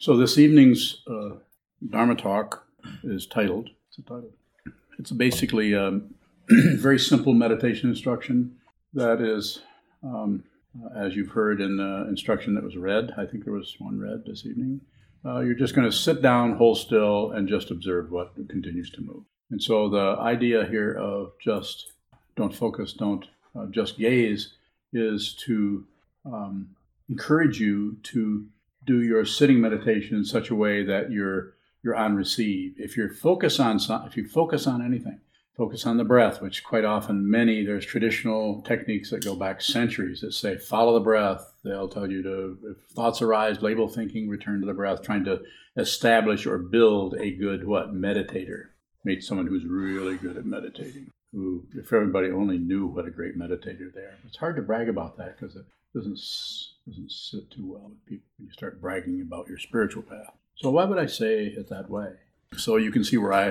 So this evening's uh, Dharma talk is titled. It's a title. It's basically a very simple meditation instruction that is, um, as you've heard in the instruction that was read. I think there was one read this evening. Uh, you're just going to sit down, hold still, and just observe what continues to move. And so the idea here of just don't focus, don't uh, just gaze, is to um, encourage you to do your sitting meditation in such a way that you're you're on receive. If you focus on if you focus on anything, focus on the breath, which quite often many there's traditional techniques that go back centuries that say follow the breath. They'll tell you to if thoughts arise, label thinking, return to the breath, trying to establish or build a good what meditator. Meet someone who's really good at meditating. Who, if everybody only knew what a great meditator they are. It's hard to brag about that because it doesn't doesn't sit too well with people when you start bragging about your spiritual path. So why would I say it that way? So you can see where I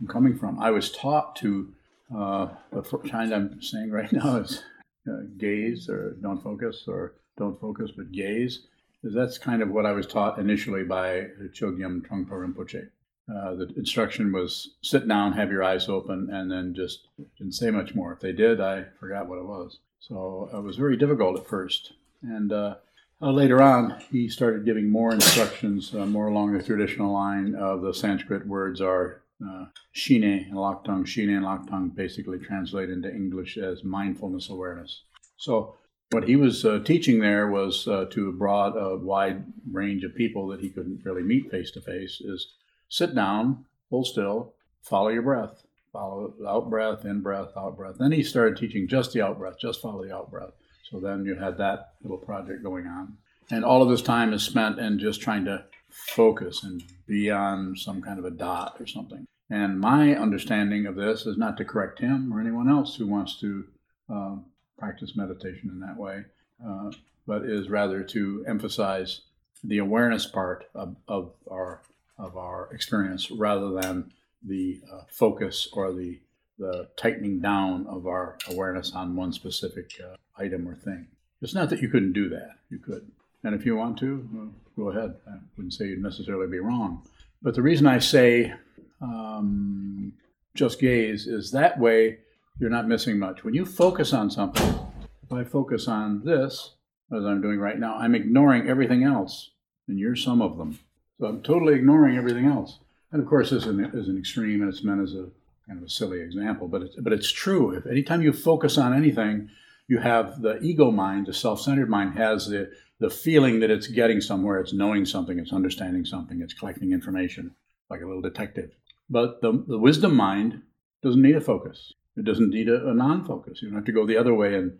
am coming from. I was taught to uh, the kind I'm saying right now is uh, gaze or don't focus or don't focus but gaze. That's kind of what I was taught initially by Chogyam Trungpa Rinpoche. Uh, the instruction was sit down, have your eyes open, and then just didn't say much more. If they did, I forgot what it was. So it was very difficult at first. And uh, uh, later on, he started giving more instructions, uh, more along the traditional line of the Sanskrit words are uh, shine and lhaktong. Shine and lhaktong basically translate into English as mindfulness awareness. So what he was uh, teaching there was uh, to a broad, a wide range of people that he couldn't really meet face to face is sit down, hold still, follow your breath. Follow out breath, in breath, out breath. Then he started teaching just the out breath, just follow the out breath. So then you had that little project going on. And all of this time is spent in just trying to focus and be on some kind of a dot or something. And my understanding of this is not to correct him or anyone else who wants to uh, practice meditation in that way, uh, but is rather to emphasize the awareness part of, of our of our experience rather than the uh, focus or the the tightening down of our awareness on one specific uh, item or thing. It's not that you couldn't do that. You could. And if you want to, well, go ahead. I wouldn't say you'd necessarily be wrong. But the reason I say um, just gaze is that way you're not missing much. When you focus on something, if I focus on this, as I'm doing right now, I'm ignoring everything else. And you're some of them. So I'm totally ignoring everything else. And of course, this is an, is an extreme, and it's meant as a kind of a silly example, but it's, but it's true. If anytime you focus on anything, you have the ego mind, the self-centered mind, has the the feeling that it's getting somewhere, it's knowing something, it's understanding something, it's collecting information, like a little detective. But the, the wisdom mind doesn't need a focus. It doesn't need a, a non-focus. You don't have to go the other way and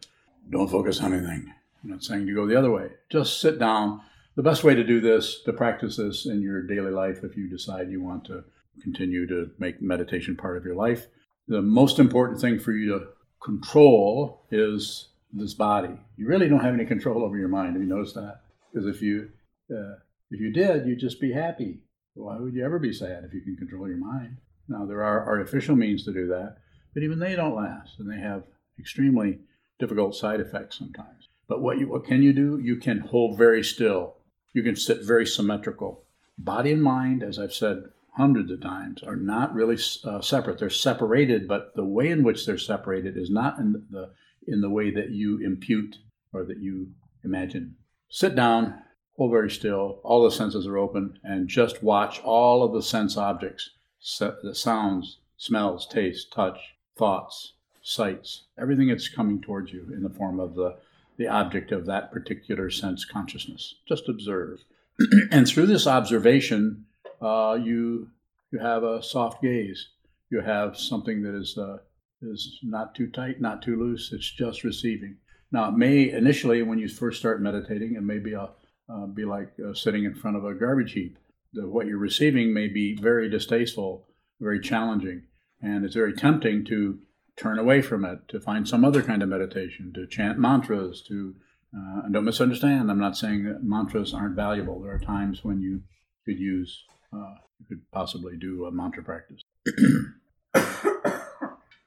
don't focus on anything. I'm not saying to go the other way. Just sit down the best way to do this, to practice this in your daily life, if you decide you want to continue to make meditation part of your life, the most important thing for you to control is this body. You really don't have any control over your mind. Have you noticed that? Because if you uh, if you did, you'd just be happy. Why would you ever be sad if you can control your mind? Now there are artificial means to do that, but even they don't last, and they have extremely difficult side effects sometimes. But what you what can you do? You can hold very still you can sit very symmetrical. Body and mind, as I've said hundreds of times, are not really uh, separate. They're separated, but the way in which they're separated is not in the in the way that you impute or that you imagine. Sit down, hold very still. All the senses are open, and just watch all of the sense objects: the sounds, smells, taste, touch, thoughts, sights, everything that's coming towards you in the form of the the object of that particular sense consciousness. Just observe. and through this observation, uh, you, you have a soft gaze. You have something that is, uh, is not too tight, not too loose. It's just receiving. Now, it may initially, when you first start meditating, it may be, a, uh, be like uh, sitting in front of a garbage heap. The, what you're receiving may be very distasteful, very challenging, and it's very tempting to turn away from it, to find some other kind of meditation, to chant mantras, to uh, and don't misunderstand. I'm not saying that mantras aren't valuable. There are times when you could use, uh, you could possibly do a mantra practice.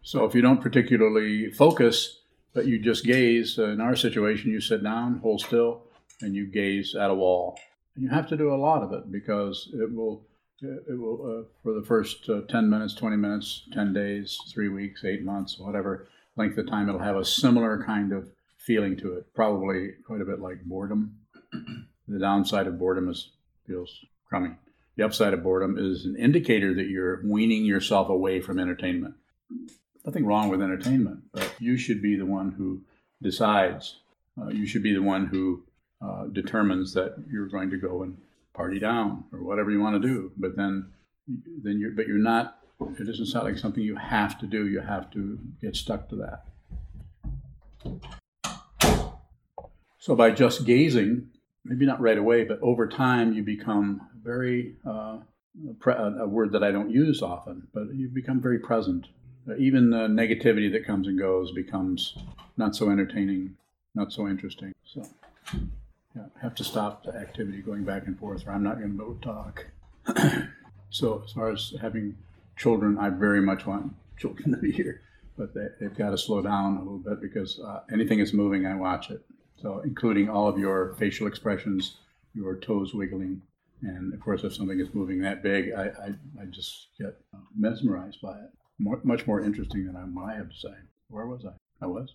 so if you don't particularly focus, but you just gaze, uh, in our situation, you sit down, hold still, and you gaze at a wall. And you have to do a lot of it because it will, it will uh, for the first uh, 10 minutes, 20 minutes, 10 days, three weeks, eight months, whatever length of time, it'll have a similar kind of feeling to it. Probably quite a bit like boredom. the downside of boredom is feels crummy. The upside of boredom is an indicator that you're weaning yourself away from entertainment. Nothing wrong with entertainment, but you should be the one who decides. Uh, you should be the one who uh, determines that you're going to go and party down or whatever you want to do. But then, then you're but you're not. It doesn't sound like something you have to do. You have to get stuck to that. So by just gazing, maybe not right away, but over time, you become very, uh, pre- a word that I don't use often, but you become very present. Even the negativity that comes and goes becomes not so entertaining, not so interesting. So, yeah, have to stop the activity going back and forth, or I'm not going to talk. so, as far as having children, I very much want children to be here, but they, have got to slow down a little bit because uh, anything that's moving, I watch it. So, including all of your facial expressions, your toes wiggling, and of course, if something is moving that big, I, I, I just get uh, mesmerized by it. More, much more interesting than I, I have to say. Where was I? I was.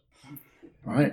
All right.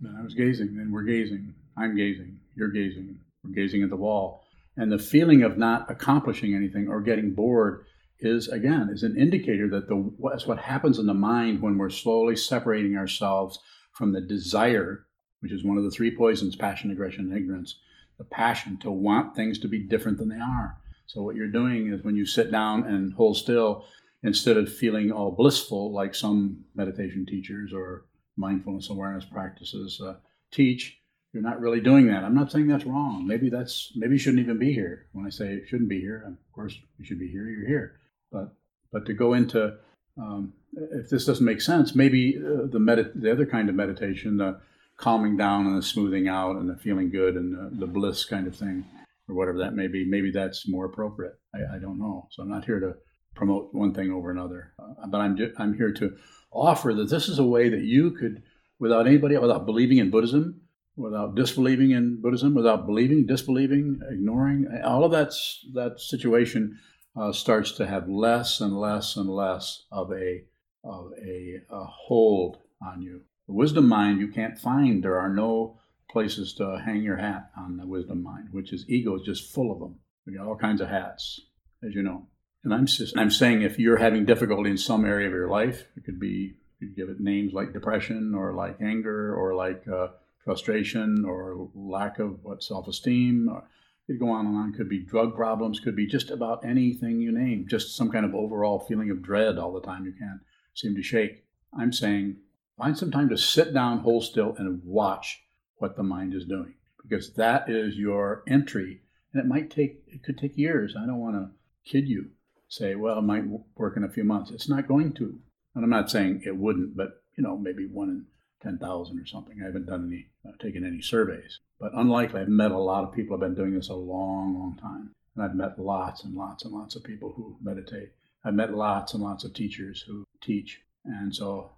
Then I was gazing. Then we're gazing. I'm gazing. You're gazing. We're gazing at the wall. And the feeling of not accomplishing anything or getting bored is, again, is an indicator that the, that's what happens in the mind when we're slowly separating ourselves from the desire which is one of the three poisons passion, aggression, and ignorance the passion to want things to be different than they are. So, what you're doing is when you sit down and hold still, instead of feeling all blissful like some meditation teachers or mindfulness awareness practices uh, teach, you're not really doing that. I'm not saying that's wrong. Maybe that's maybe you shouldn't even be here. When I say it shouldn't be here, of course you should be here. You're here, but but to go into um, if this doesn't make sense, maybe uh, the med- the other kind of meditation, the calming down and the smoothing out and the feeling good and the, the bliss kind of thing, or whatever that may be. Maybe that's more appropriate. I, I don't know. So I'm not here to promote one thing over another, uh, but I'm I'm here to offer that this is a way that you could, without anybody, without believing in Buddhism, without disbelieving in Buddhism, without believing, disbelieving, ignoring, all of that that situation uh, starts to have less and less and less of a of a, a hold on you. The wisdom mind you can't find. There are no places to hang your hat on the wisdom mind, which is ego is just full of them. We got all kinds of hats, as you know. And I'm just, I'm saying if you're having difficulty in some area of your life, it could be you give it names like depression or like anger or like uh, frustration or lack of what self-esteem. Or, could go on and on. Could be drug problems. Could be just about anything you name. Just some kind of overall feeling of dread all the time. You can't seem to shake. I'm saying Find some time to sit down, hold still, and watch what the mind is doing because that is your entry. And it might take, it could take years. I don't want to kid you, say, well, it might work in a few months. It's not going to. And I'm not saying it wouldn't, but, you know, maybe one in 10,000 or something. I haven't done any, uh, taken any surveys. But unlikely, I've met a lot of people. I've been doing this a long, long time. And I've met lots and lots and lots of people who meditate. I've met lots and lots of teachers who teach. And so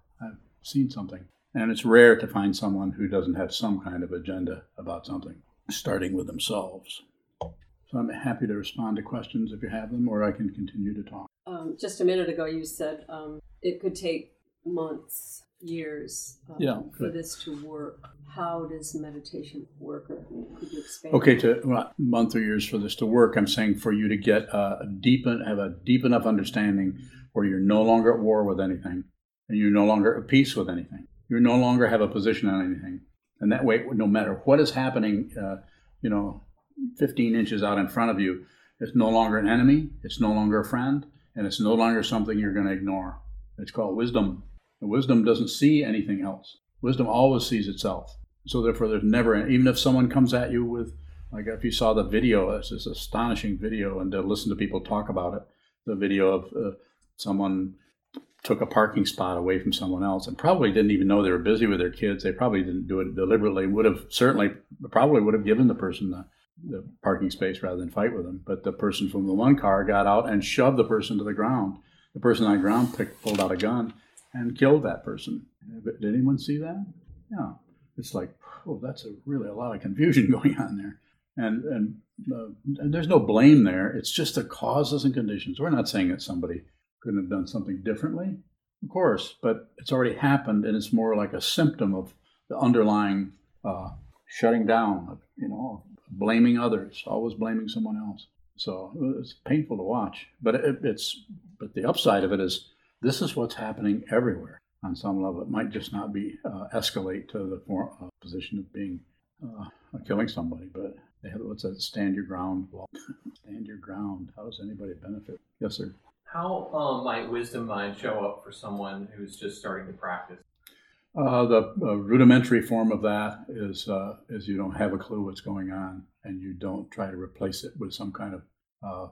seen something. And it's rare to find someone who doesn't have some kind of agenda about something, starting with themselves. So I'm happy to respond to questions if you have them, or I can continue to talk. Um, just a minute ago, you said um, it could take months, years um, yeah, for this to work. How does meditation work? Or could you explain? Okay, to well, month or years for this to work, I'm saying for you to get a deep, have a deep enough understanding where you're no longer at war with anything, and you're no longer at peace with anything. You no longer have a position on anything. And that way, no matter what is happening, uh, you know, 15 inches out in front of you, it's no longer an enemy, it's no longer a friend, and it's no longer something you're going to ignore. It's called wisdom. And wisdom doesn't see anything else. Wisdom always sees itself. So therefore, there's never, even if someone comes at you with, like if you saw the video, it's this astonishing video, and to listen to people talk about it, the video of uh, someone took a parking spot away from someone else and probably didn't even know they were busy with their kids. They probably didn't do it deliberately. Would have certainly probably would have given the person the, the parking space rather than fight with them. But the person from the one car got out and shoved the person to the ground. The person on the ground picked, pulled out a gun and killed that person. Did anyone see that? Yeah. It's like, oh, that's a really a lot of confusion going on there. And and uh, there's no blame there. It's just the causes and conditions. We're not saying that somebody couldn't have done something differently, of course, but it's already happened, and it's more like a symptom of the underlying uh, shutting down. You know, blaming others, always blaming someone else. So it's painful to watch, but it, it's but the upside of it is this is what's happening everywhere on some level. It might just not be uh, escalate to the form, uh, position of being uh, killing somebody, but they have what's that? Stand your ground. Stand your ground. How does anybody benefit? Yes, sir. How um, might wisdom mind show up for someone who's just starting to practice? Uh, the uh, rudimentary form of that is uh, is you don't have a clue what's going on, and you don't try to replace it with some kind of uh,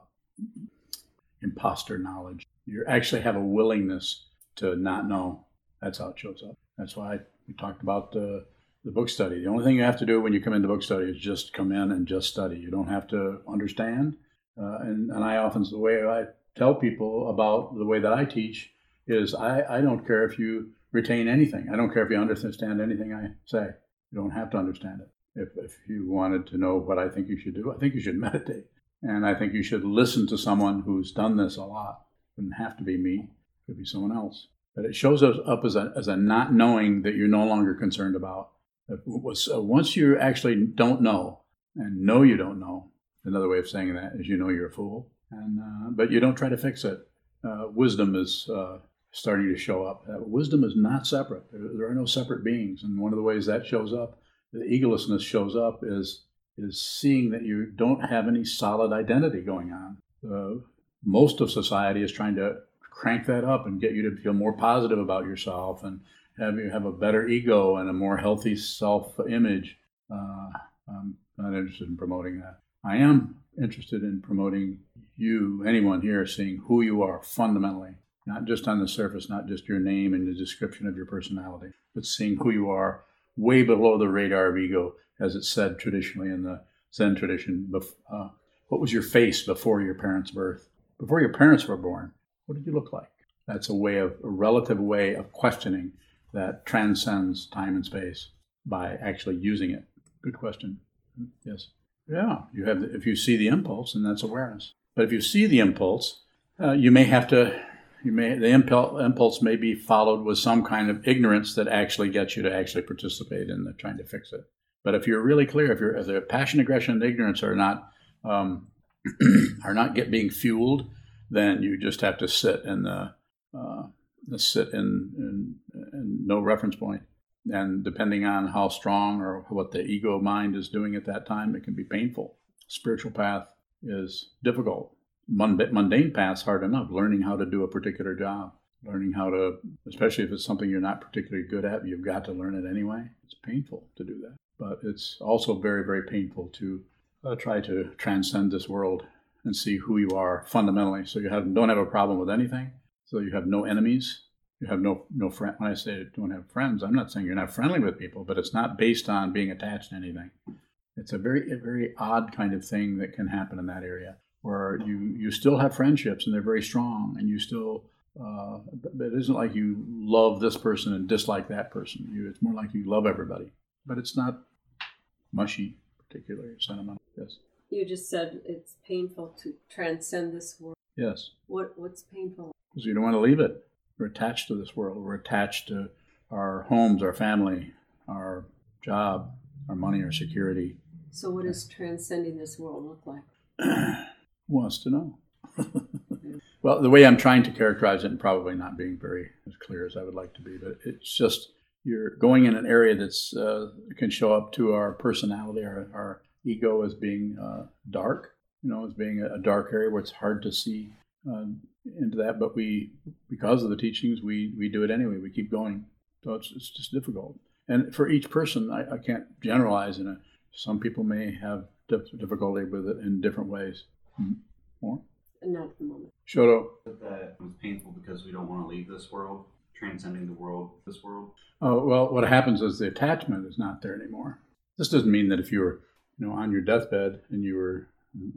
imposter knowledge. You actually have a willingness to not know. That's how it shows up. That's why we talked about the the book study. The only thing you have to do when you come into book study is just come in and just study. You don't have to understand. Uh, and, and I often, the way I tell people about the way that I teach is I, I don't care if you retain anything. I don't care if you understand anything I say. You don't have to understand it. If, if you wanted to know what I think you should do, I think you should meditate. And I think you should listen to someone who's done this a lot. It wouldn't have to be me, it could be someone else. But it shows us up as a, as a not knowing that you're no longer concerned about. Was, uh, once you actually don't know and know you don't know, another way of saying that is you know you're a fool, and uh, but you don't try to fix it. Uh, wisdom is uh, starting to show up. Uh, wisdom is not separate. There, there, are no separate beings, and one of the ways that shows up, the egolessness shows up, is is seeing that you don't have any solid identity going on. Uh, most of society is trying to crank that up and get you to feel more positive about yourself and have you have a better ego and a more healthy self-image. Uh, I'm not interested in promoting that. I am interested in promoting you, anyone here, seeing who you are fundamentally, not just on the surface, not just your name and the description of your personality, but seeing who you are way below the radar of ego, as it's said traditionally in the Zen tradition. Uh, what was your face before your parents' birth? Before your parents were born, what did you look like? That's a way of a relative way of questioning that transcends time and space by actually using it. Good question. Yes. Yeah, you have. If you see the impulse, and that's awareness. But if you see the impulse, uh, you may have to. You may the impulse may be followed with some kind of ignorance that actually gets you to actually participate in the trying to fix it. But if you're really clear, if, you're, if the passion, aggression, and ignorance are not um, are not get being fueled, then you just have to sit in the uh, sit in, in, in no reference point. And depending on how strong or what the ego mind is doing at that time, it can be painful. Spiritual path is difficult. Mundane path's hard enough. Learning how to do a particular job, learning how to, especially if it's something you're not particularly good at, you've got to learn it anyway. It's painful to do that, but it's also very, very painful to uh, try to transcend this world and see who you are fundamentally. So you have, don't have a problem with anything. So you have no enemies. You have no no friend. When I say don't have friends, I'm not saying you're not friendly with people, but it's not based on being attached to anything. It's a very a very odd kind of thing that can happen in that area where you you still have friendships and they're very strong, and you still. Uh, but it isn't like you love this person and dislike that person. You, it's more like you love everybody, but it's not mushy, particularly sentimental. Yes. You just said it's painful to transcend this world. Yes. What What's painful? Because you don't want to leave it. We're attached to this world. We're attached to our homes, our family, our job, our money, our security. So, what does transcending this world look like? Wants to know? well, the way I'm trying to characterize it, and probably not being very as clear as I would like to be, but it's just you're going in an area that's uh, can show up to our personality, our, our ego as being uh, dark, you know, as being a, dark area where it's hard to see uh, into that. But we, because of the teachings, we we do it anyway. We keep going. So it's it's just difficult. And for each person, I, I can't generalize. In a, some people may have difficulty with it in different ways. Mm-hmm. More? Not at the moment. Shoto. That was painful because we don't want to leave this world, transcending the world, this world. Oh well, what happens is the attachment is not there anymore. This doesn't mean that if you were, you know, on your deathbed and you were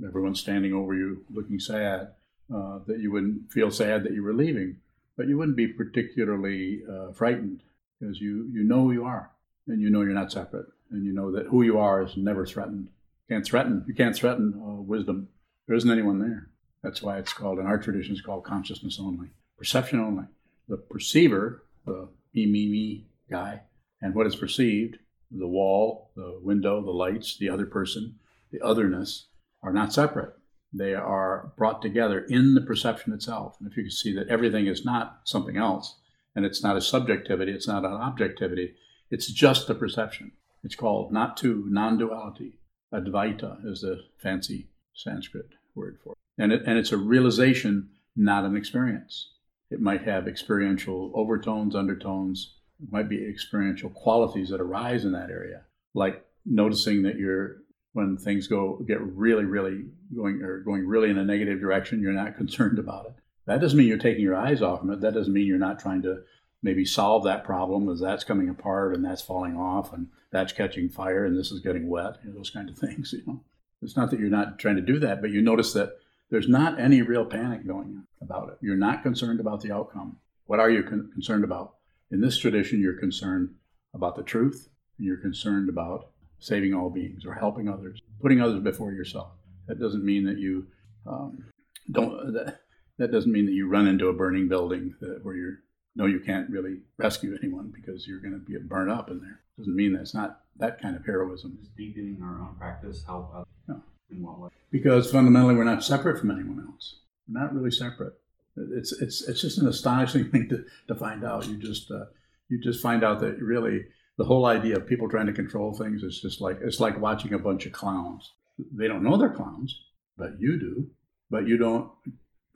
everyone standing over you looking sad, uh, that you wouldn't feel sad that you were leaving, but you wouldn't be particularly uh, frightened because you, you know who you are and you know you're not separate and you know that who you are is never threatened. Can't threaten. You can't threaten uh, wisdom. There isn't anyone there. That's why it's called in our tradition. It's called consciousness only, perception only. The perceiver, the me me me guy, and what is perceived, the wall, the window, the lights, the other person, the otherness, are not separate. They are brought together in the perception itself. And if you can see that everything is not something else, and it's not a subjectivity, it's not an objectivity, it's just the perception. It's called not two, non duality. Advaita is the fancy Sanskrit word for it. And, it. and it's a realization, not an experience. It might have experiential overtones, undertones, it might be experiential qualities that arise in that area, like noticing that you're when things go get really, really going or going really in a negative direction, you're not concerned about it. That doesn't mean you're taking your eyes off from it. That doesn't mean you're not trying to maybe solve that problem as that's coming apart and that's falling off and that's catching fire and this is getting wet, you know, those kind of things. You know, it's not that you're not trying to do that, but you notice that there's not any real panic going on about it. You're not concerned about the outcome. What are you con- concerned about? In this tradition, you're concerned about the truth and you're concerned about saving all beings or helping others, putting others before yourself. That doesn't mean that you um, don't. That, that doesn't mean that you run into a burning building that, where you're no, you can't really rescue anyone because you're going to get burned up in there. Doesn't mean that's not that kind of heroism. Does deepening our own practice help others? No. In what way? Because fundamentally, we're not separate from anyone else. We're not really separate. It's it's it's just an astonishing thing to, to find out. You just uh, you just find out that really the whole idea of people trying to control things is just like it's like watching a bunch of clowns. They don't know they're clowns, but you do. But you don't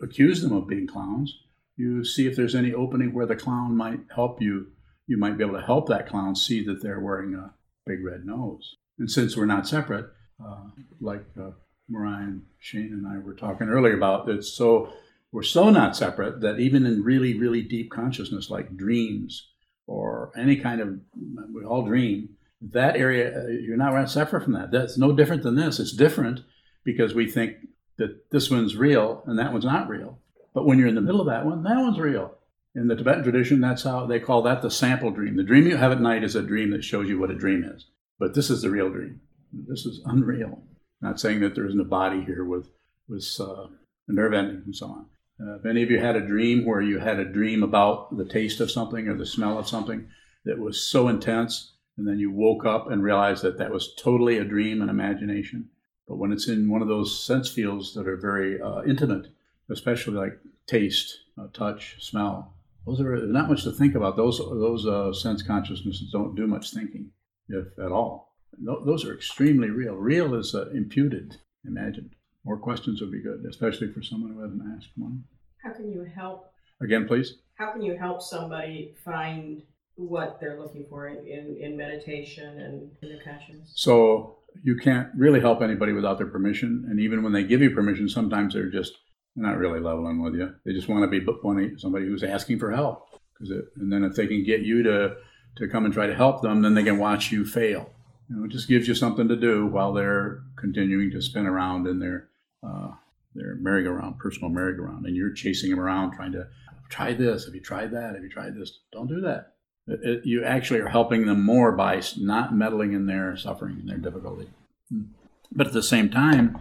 accuse them of being clowns. You see if there's any opening where the clown might help you. You might be able to help that clown see that they're wearing a big red nose. And since we're not separate, uh, like uh, Mariah, Shane, and I were talking earlier about, it's so we're so not separate that even in really, really deep consciousness, like dreams, or any kind of, we all dream, that area, uh, you're not separate from that. That's no different than this. It's different because we think that this one's real and that one's not real. But when you're in the middle of that one, that one's real. In the Tibetan tradition, that's how they call that the sample dream. The dream you have at night is a dream that shows you what a dream is. But this is the real dream. This is unreal. Not saying that there isn't a body here with, with uh, nerve ending and so on. Uh, if any of you had a dream where you had a dream about the taste of something or the smell of something that was so intense, and then you woke up and realized that that was totally a dream and imagination. But when it's in one of those sense fields that are very uh, intimate, especially like taste, uh, touch, smell, those are not much to think about. Those those uh, sense consciousnesses don't do much thinking, if at all. those are extremely real. Real is uh, imputed, imagined. More questions would be good, especially for someone who hasn't asked one. How can you help? Again, please. How can you help somebody find what they're looking for in, in, in meditation and in their conscience? So you can't really help anybody without their permission. And even when they give you permission, sometimes they're just not really leveling with you. They just want to be somebody who's asking for help. Because and then if they can get you to to come and try to help them, then they can watch you fail. You know, it just gives you something to do while they're continuing to spin around in their uh, their merry-go-round, personal merry-go-round, and you're chasing them around trying to try this. Have you tried that? Have you tried this? Don't do that. It, it, you actually are helping them more by not meddling in their suffering and their difficulty. Hmm. But at the same time,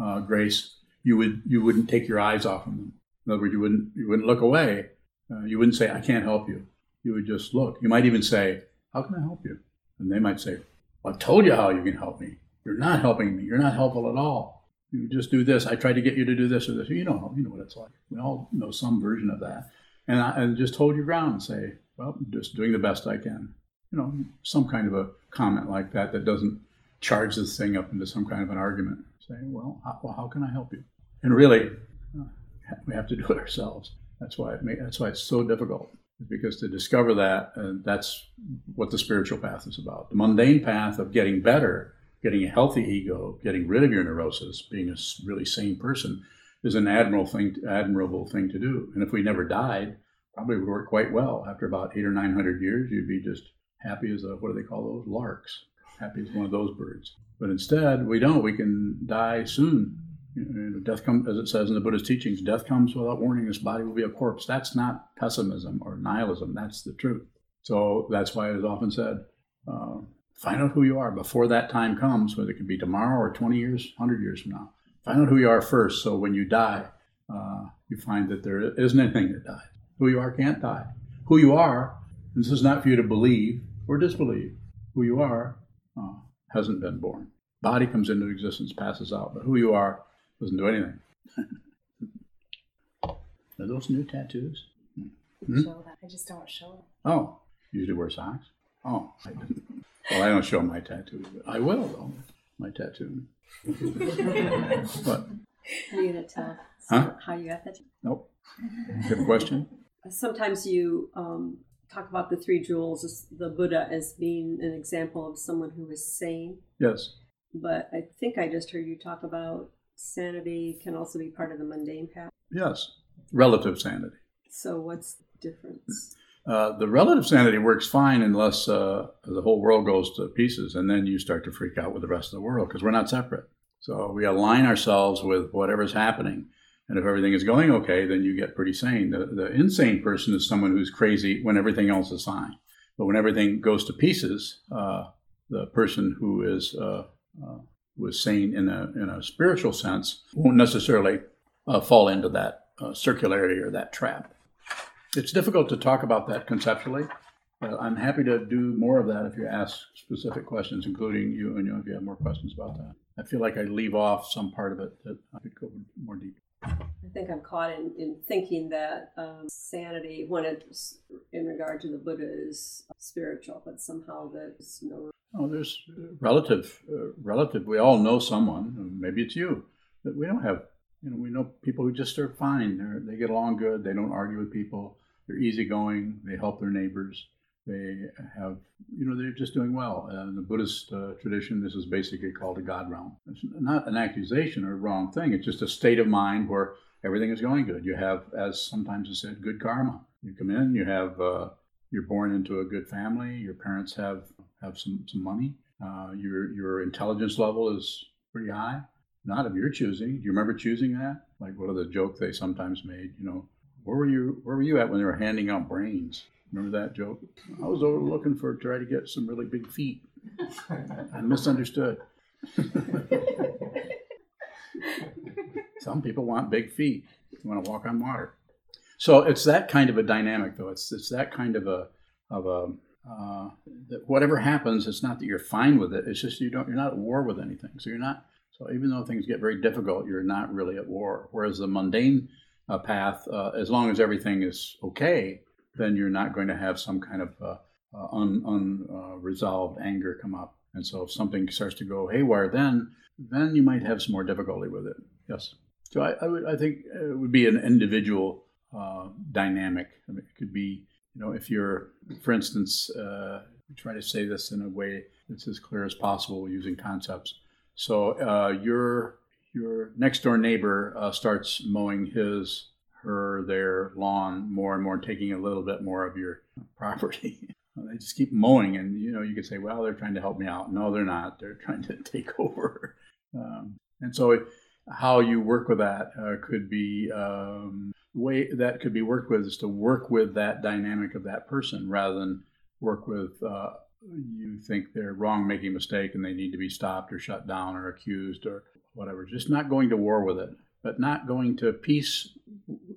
uh, Grace, you would you wouldn't take your eyes off of them. In other words, you wouldn't you wouldn't look away. Uh, you wouldn't say, "I can't help you." You would just look. You might even say, "How can I help you?" And they might say, well, "I've told you how you can help me. You're not helping me. You're not helpful at all." You just do this. I tried to get you to do this or this. You know, you know what it's like. We all know some version of that. And, I, and just hold your ground and say, well, I'm just doing the best I can. You know, some kind of a comment like that that doesn't charge this thing up into some kind of an argument. Say, well, how, well, how can I help you? And really, uh, we have to do it ourselves. That's why it may, that's why it's so difficult. Because to discover that, uh, that's what the spiritual path is about. The mundane path of getting better getting a healthy ego, getting rid of your neurosis, being a really sane person, is an admirable thing, admirable thing to do. And if we never died, probably would work quite well. After about eight or nine hundred years, you'd be just happy as a what do they call those larks? Happy as one of those birds. But instead, we don't. We can die soon. You know, death comes, as it says in the Buddhist teachings, death comes without warning. This body will be a corpse. That's not pessimism or nihilism. That's the truth. So that's why it is often said, uh, Find out who you are before that time comes, whether it could be tomorrow or 20 years, 100 years from now. Find out who you are first, so when you die, uh, you find that there isn't anything that dies. Who you are can't die. Who you are, this is not for you to believe or disbelieve. Who you are uh, hasn't been born. Body comes into existence, passes out, but who you are doesn't do anything. Are those new tattoos? Hmm? Show that. I just don't show it. Oh, usually wear socks. Oh, I didn't. Well, I don't show my tattoo. But I will though. My tattoo. But How are you gonna tell Huh? how you got that? nope. Good question. Sometimes you um, talk about the three jewels, the Buddha as being an example of someone who is sane. Yes. But I think I just heard you talk about sanity can also be part of the mundane path. Yes. Relative sanity. So what's the difference? Uh, the relative sanity works fine unless uh, the whole world goes to pieces, and then you start to freak out with the rest of the world because we're not separate. So we align ourselves with whatever's happening, and if everything is going okay, then you get pretty sane. The, the insane person is someone who's crazy when everything else is fine, but when everything goes to pieces, uh, the person who is uh, uh, who is sane in a in a spiritual sense won't necessarily uh, fall into that uh, circularity or that trap. It's difficult to talk about that conceptually. I'm happy to do more of that if you ask specific questions, including you, and you if you have more questions about that. I feel like I leave off some part of it that I could go more deep. I think I'm caught in, in thinking that um, sanity, when it's in regard to the Buddha, is spiritual, but somehow there's no. Oh, there's relative, uh, relative. We all know someone. Maybe it's you, but we don't have. You know, we know people who just are fine. They they get along good. They don't argue with people. They're easygoing. They help their neighbors. They have, you know, they're just doing well. Uh, in the Buddhist uh, tradition, this is basically called a God realm. It's not an accusation or a wrong thing. It's just a state of mind where everything is going good. You have, as sometimes is said, good karma. You come in, you have, uh, you're born into a good family. Your parents have have some some money. Uh, your your intelligence level is pretty high. Not of your choosing. Do you remember choosing that? Like what are the joke they sometimes made? You know, where were you where were you at when they were handing out brains? Remember that joke? I was over looking for try to get some really big feet. I misunderstood. some people want big feet. You want to walk on water. So it's that kind of a dynamic, though. It's it's that kind of a of a uh, that whatever happens, it's not that you're fine with it. It's just you don't you're not at war with anything. So you're not. So even though things get very difficult, you're not really at war. Whereas the mundane uh, path, uh, as long as everything is okay, then you're not going to have some kind of uh, uh, un, unresolved anger come up. And so if something starts to go haywire, then then you might have some more difficulty with it. Yes. So I, I would I think it would be an individual uh, dynamic. I mean, it could be you know if you're for instance uh, try to say this in a way that's as clear as possible using concepts. So uh, your your next door neighbor uh, starts mowing his her their lawn more and more, taking a little bit more of your property. they just keep mowing, and you know you could say, well, they're trying to help me out. No, they're not. They're trying to take over. Um, and so how you work with that uh, could be um, way that could be worked with is to work with that dynamic of that person rather than work with uh, you think they're wrong making a mistake and they need to be stopped or shut down or accused or whatever just not going to war with it but not going to peace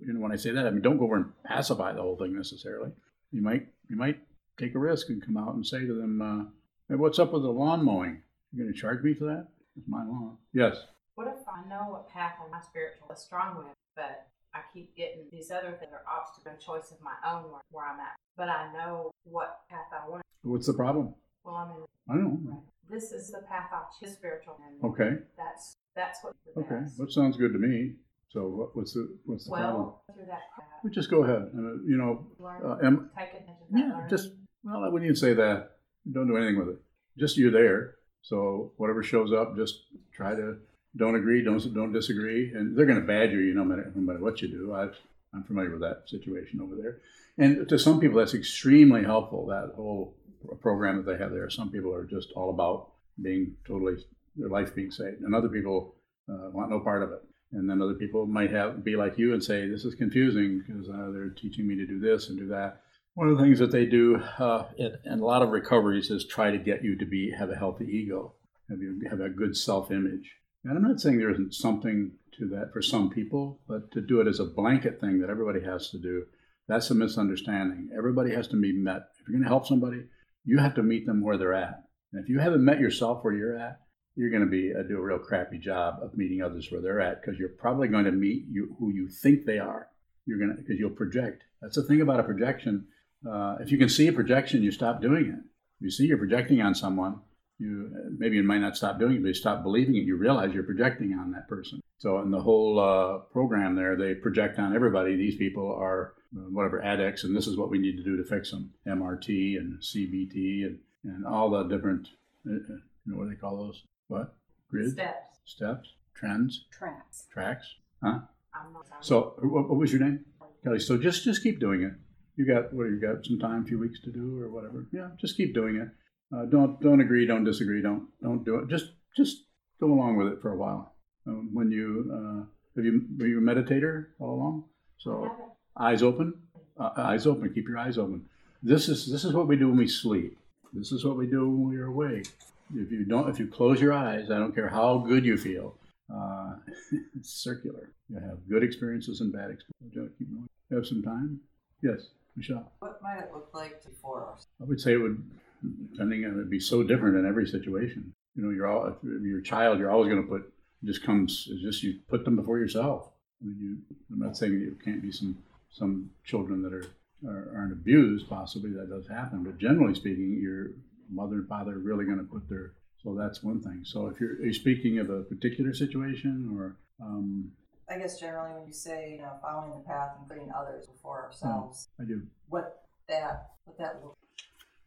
know when i say that i mean don't go over and pacify the whole thing necessarily. You might you might take a risk and come out and say to them uh, hey, what's up with the lawn mowing? You're going to charge me for that? It's my lawn. Yes. What if I know what path on my spiritual is strong with, but I keep getting these other things are obstacle choice of my own where, where I'm at. But I know what path I want. what's the problem? Well, I mean, i don't know. this is the path I choose spiritual, and okay. That's that's what Okay, that sounds good to me. So what, what's the what's the problem? Well, through that path, We just go ahead. Uh, you know, learn, uh, am, take advantage of that yeah, learning. just well, I wouldn't even say that. Don't do anything with it. Just you're there. So whatever shows up, just try to don't agree, don't don't disagree, and they're going to badger you no matter no matter what you do. I've, I'm familiar with that situation over there, and to some people that's extremely helpful. That whole program that they have there. Some people are just all about being totally their life being saved, and other people uh, want no part of it. And then other people might have be like you and say, "This is confusing because uh, they're teaching me to do this and do that." One of the things that they do uh, in, in a lot of recoveries is try to get you to be have a healthy ego, have you have a good self-image. And I'm not saying there isn't something to that for some people, but to do it as a blanket thing that everybody has to do, that's a misunderstanding. Everybody has to be met. If you're going to help somebody, you have to meet them where they're at. And if you haven't met yourself where you're at, you're going to be uh, do a real crappy job of meeting others where they're at because you're probably going to meet you, who you think they are. You're going to because you'll project. That's the thing about a projection. Uh, if you can see a projection, you stop doing it. You see you're projecting on someone, you maybe you might not stop doing it, but you stop believing it. You realize you're projecting on that person. So in the whole uh, program there, they project on everybody. These people are uh, whatever addicts, and this is what we need to do to fix them. MRT and CBT and, and all the different, uh, uh, you know, what do they call those? What? Grid? Steps. Steps? Trends? Tracks. Tracks? Huh? I'm not. So what, what was your name? Kelly. So just just keep doing it. You got what? You got some time, a few weeks to do, or whatever. Yeah, just keep doing it. Uh, don't don't agree, don't disagree, don't don't do it. Just just go along with it for a while. Um, when you uh, have you were you a meditator all along? So eyes open, uh, eyes open. Keep your eyes open. This is this is what we do when we sleep. This is what we do when we're awake. If you don't, if you close your eyes, I don't care how good you feel. Uh, it's circular. You have good experiences and bad experiences. Keep going. You have some time? Yes, Michelle. What might it look like before us? I would say it would, depending on, it'd be so different in every situation. You know, you're all, if you're a child, you're always going to put, it just comes, it's just you put them before yourself. I mean, you, I'm not saying you can't be some, some children that are, are, aren't abused, possibly that does happen, but generally speaking, your mother and father are really going to put their, so that's one thing. So if you're, are you speaking of a particular situation or, um, I guess generally when you say, you know, following the path and putting others before ourselves, I do. what that what that looks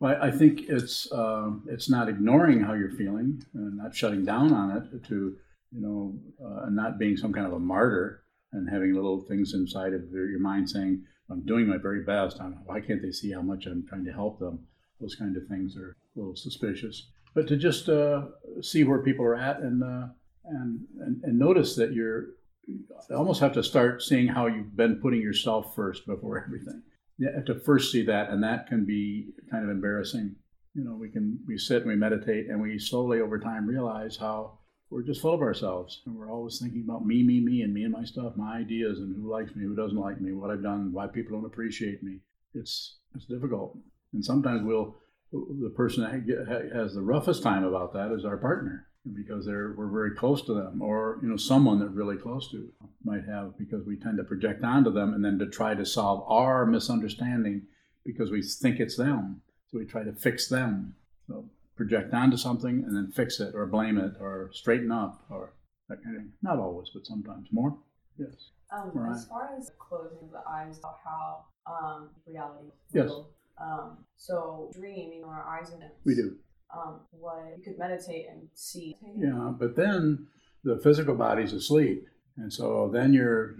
Well, I think it's um, it's not ignoring how you're feeling and not shutting down on it to you know uh, and not being some kind of a martyr and having little things inside of your your mind saying I'm doing my very best. I'm, why can't they see how much I'm trying to help them? Those kind of things are a little suspicious. But to just uh, see where people are at and, uh, and and and notice that you're you almost have to start seeing how you've been putting yourself first before everything you have to first see that, and that can be kind of embarrassing. You know, we can we sit and we meditate, and we slowly over time realize how we're just full of ourselves, and we're always thinking about me, me, me, and me and my stuff, my ideas, and who likes me, who doesn't like me, what I've done, why people don't appreciate me. It's it's difficult, and sometimes we'll the person that has the roughest time about that is our partner because they're we're very close to them, or you know someone that really close to might have because we tend to project onto them and then to try to solve our misunderstanding because we think it's them, so we try to fix them. So project onto something and then fix it or blame it or straighten up or that kind of thing. Not always, but sometimes more. Yes. Um, as far as closing the eyes, about how um, reality. Yes. will, Um, so dream, you know, our eyes and We do. Um, what you could meditate and see. Yeah, but then the physical body's asleep, and so then you're,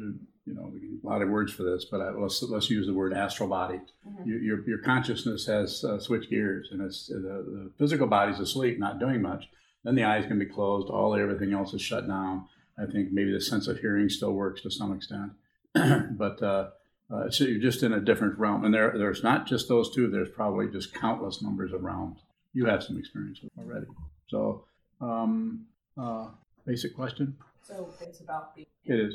you know, a lot of words for this, but I, let's let's use the word astral body. Mhm. You, your your consciousness has uh, switched gears, and it's the, the physical body's asleep, not doing much. Then the eyes can be closed, all everything else is shut down. I think maybe the sense of hearing still works to some extent, but uh, uh, so you're just in a different realm. And there there's not just those two. There's probably just countless numbers of realms. You have some experience with already. So, um, uh, basic question. So it's about the. It is.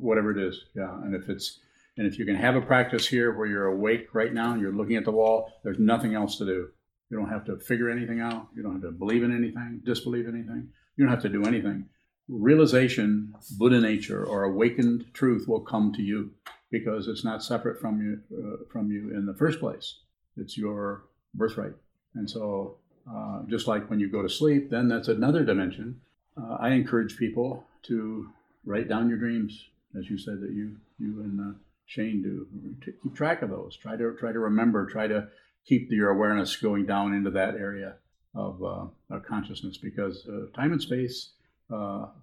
whatever it is yeah and if it's and if you can have a practice here where you're awake right now and you're looking at the wall there's nothing else to do you don't have to figure anything out you don't have to believe in anything disbelieve anything you don't have to do anything realization buddha nature or awakened truth will come to you because it's not separate from you uh, from you in the first place it's your birthright and so uh, just like when you go to sleep then that's another dimension uh, i encourage people to write down your dreams, as you said that you you and uh, Shane do. Keep track of those. Try to try to remember. Try to keep your awareness going down into that area of, uh, of consciousness because uh, time and space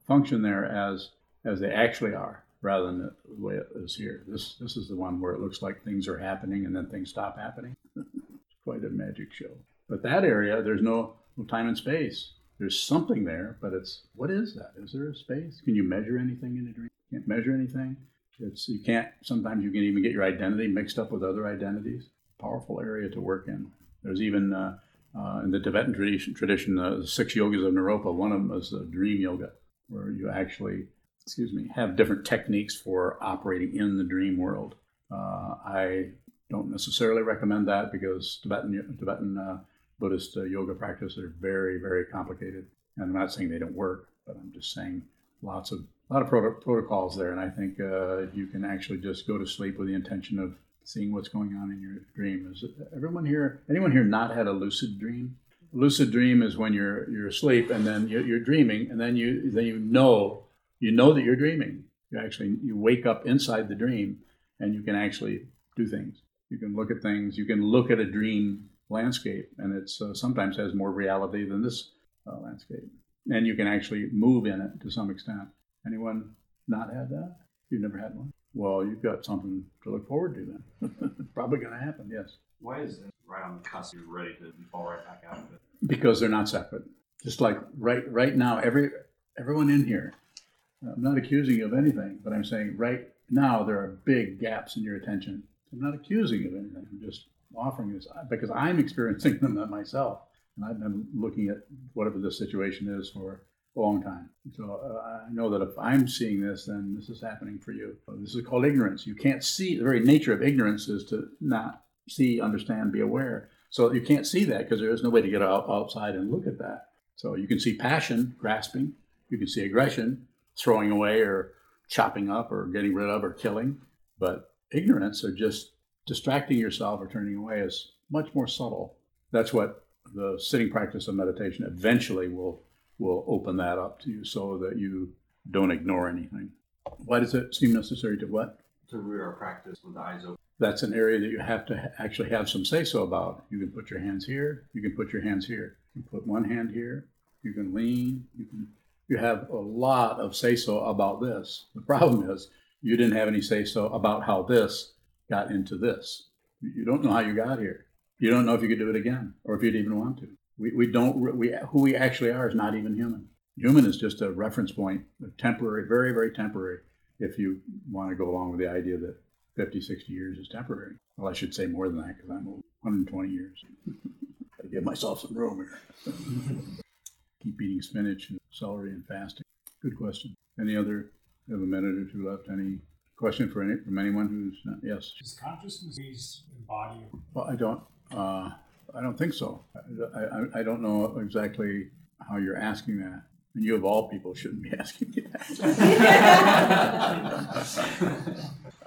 function there as as they actually are, rather than the way it is here. This this is the one where it looks like things are happening and then things stop happening. it's quite a magic show. But that area, there's no, no time and space there's something there, but it's what is that? Is there a space? Can you measure anything in a dream? Can't measure anything. It's you can't. Sometimes you can even get your identity mixed up with other identities. powerful area to work in. There's even uh, uh, in the Tibetan tradition, tradition uh, the six yogas of Naropa. One of them is the dream yoga, where you actually, excuse me, have different techniques for operating in the dream world. Uh, I don't necessarily recommend that because Tibetan Tibetan uh, Buddhist uh, yoga practices are very very complicated, and I'm not saying they don't work, but I'm just saying lots of a lot of proto- protocols there, and I think uh, you can actually just go to sleep with the intention of seeing what's going on in your dream. Is everyone here? Anyone here not had a lucid dream? Lucid dream is when you're you're asleep and then you're, you're dreaming, and then you then you know you know that you're dreaming. You actually you wake up inside the dream, and you can actually do things. You can look at things. You can look at a dream landscape, and it's uh, sometimes has more reality than this uh, landscape. And you can actually move in it to some extent. Anyone not had that? You've never had one? Well, you've got something to look forward to then. Probably going to happen, yes. Why is it right on the cusp? You're ready to fall right back out of it. Because they're not separate. Just like right right now, every everyone in here. I'm not accusing you of anything, but I'm saying right now there are big gaps in your attention. I'm not accusing you of anything. I'm just offering this because I'm experiencing them myself, and I've been looking at whatever the situation is for a long time. So uh, I know that if I'm seeing this, then this is happening for you. This is called ignorance. You can't see, the very nature of ignorance is to not see, understand, be aware. So you can't see that because there is no way to get out, outside and look at that. So you can see passion, grasping. You can see aggression, throwing away or chopping up or getting rid of or killing. But ignorance or just distracting yourself or turning away is much more subtle. That's what the sitting practice of meditation eventually will will open that up to you so that you don't ignore anything. Why does it seem necessary to what? To root our practice with the eyes open. That's an area that you have to ha- actually have some say so about. You can put your hands here, you can put your hands here. You can put one hand here, you can lean, you can you have a lot of say so about this. The problem is you didn't have any say so about how this got into this. You don't know how you got here. You don't know if you could do it again or if you'd even want to. We, we don't, we, who we actually are is not even human. Human is just a reference point, temporary, very, very temporary, if you want to go along with the idea that 50, 60 years is temporary. Well, I should say more than that because I'm old, 120 years. I give myself some room here. Keep eating spinach and celery and fasting. Good question. Any other, we have a minute or two left. Any question for any, from anyone who's not, yes? Is consciousness embodied? Well, I don't, uh, I don't think so. I, I, I don't know exactly how you're asking that. And you of all people shouldn't be asking me that.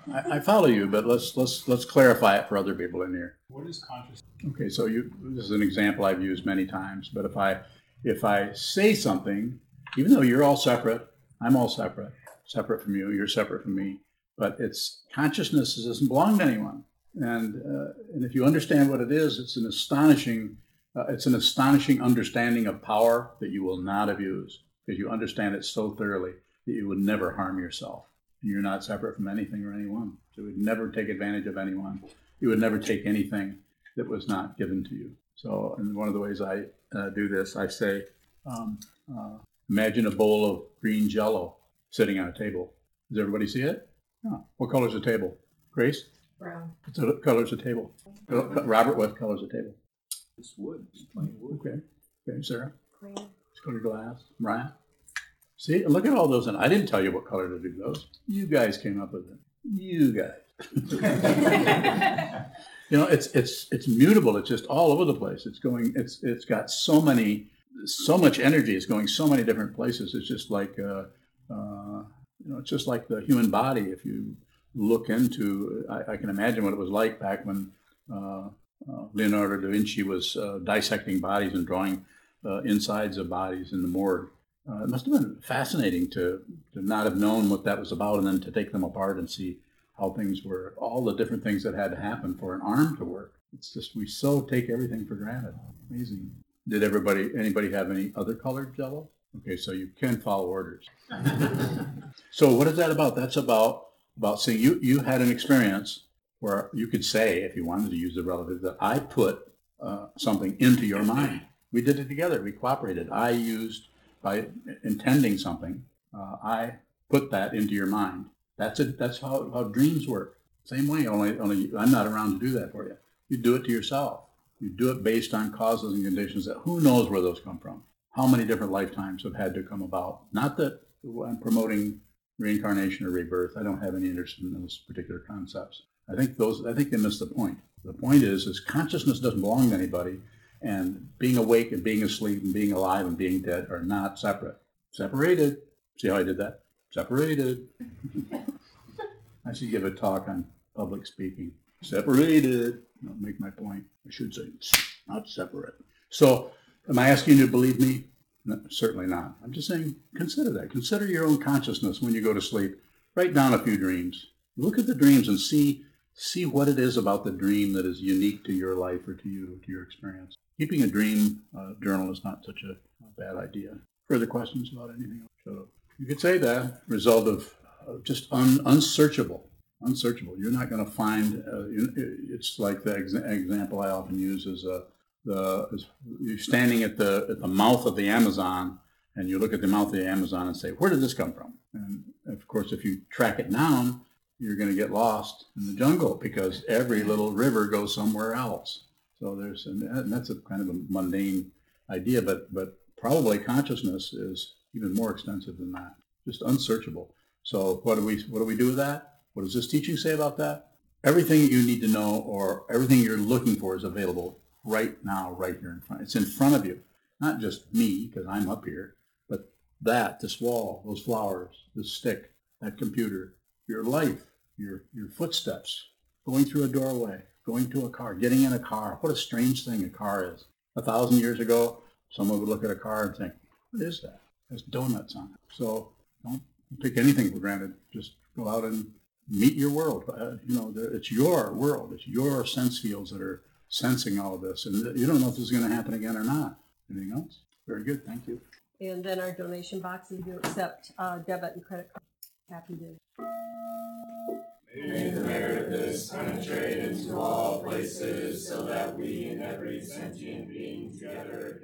I, I follow you, but let's let's let's clarify it for other people in here. What is consciousness? Okay, so you this is an example I've used many times, but if I if I say something, even though you're all separate, I'm all separate, separate from you, you're separate from me, but it's consciousness doesn't belong to anyone. And uh, and if you understand what it is, it's an astonishing uh, it's an astonishing understanding of power that you will not abuse because you understand it so thoroughly that you would never harm yourself. You're not separate from anything or anyone. So you would never take advantage of anyone. You would never take anything that was not given to you. So, and one of the ways I uh, do this, I say, um, uh, imagine a bowl of green jello sitting on a table. Does everybody see it? No. What color is the table? Grace? Brown. What color is the table? Robert, what color is the table? It's wood. It's plain wood. Okay. Okay, Sarah? Green. It's colored glass. Ryan? See, look at all those. And I didn't tell you what color to do those. You guys came up with it. You guys. you know, it's it's it's mutable. It's just all over the place. It's going. It's it's got so many, so much energy. It's going so many different places. It's just like, uh, uh, you know, it's just like the human body. If you look into, I, I can imagine what it was like back when uh, uh, Leonardo da Vinci was uh, dissecting bodies and drawing uh, insides of bodies in the morgue. It must have been fascinating to, to not have known what that was about and then to take them apart and see how things were, all the different things that had to happen for an arm to work. It's just, we so take everything for granted. Amazing. Did everybody, anybody have any other colored jello? Okay, so you can follow orders. so what is that about? That's about, about seeing you, you had an experience where you could say, if you wanted to use the relative, that I put uh, something into your mind. We did it together. We cooperated. I used, by intending something, uh, I put that into your mind. That's it. That's how, how dreams work. Same way, only, only I'm not around to do that for you. You do it to yourself. You do it based on causes and conditions that who knows where those come from. How many different lifetimes have had to come about? Not that I'm promoting reincarnation or rebirth. I don't have any interest in those particular concepts. I think those I think they miss the point. The point is is consciousness doesn't belong to anybody and being awake and being asleep and being alive and being dead are not separate. Separated. See how I did that? Separated. I should give a talk on public speaking. Separated. I'll make my point. I should say not separate. So, am I asking you to believe me? No, certainly not. I'm just saying consider that. Consider your own consciousness when you go to sleep. Write down a few dreams. Look at the dreams and see see what it is about the dream that is unique to your life or to you, to your experience. Keeping a dream uh, journal is not such a, a, bad idea. Further questions about anything? So you could say that result of just un, unsearchable, unsearchable. You're not going to find. Uh, it's like the ex- example I often use is uh, the is you're standing at the at the mouth of the Amazon and you look at the mouth of the Amazon and say, where did this come from? And of course, if you track it down, you're going to get lost in the jungle because every little river goes somewhere else. So there's, and that's a kind of a mundane idea, but but probably consciousness is even more extensive than that, just unsearchable. So what do we what do we do with that? What does this teaching say about that? Everything you need to know or everything you're looking for is available right now, right here in front. It's in front of you, not just me because I'm up here, but that, this wall, those flowers, this stick, that computer, your life, your your footsteps, going through a doorway, going to a car, getting in a car. What a strange thing a car is. A thousand years ago, someone would look at a car and think, what is that? There's donuts on it. So don't take anything for granted. Just go out and meet your world. Uh, you know, it's your world. It's your sense fields that are sensing all of this. And you don't know if this is going to happen again or not. Anything else? Very good. Thank you. And then our donation box. boxes do accept uh, debit and credit card. Happy to. May the merit of this penetrate into all places, so that we and every sentient being together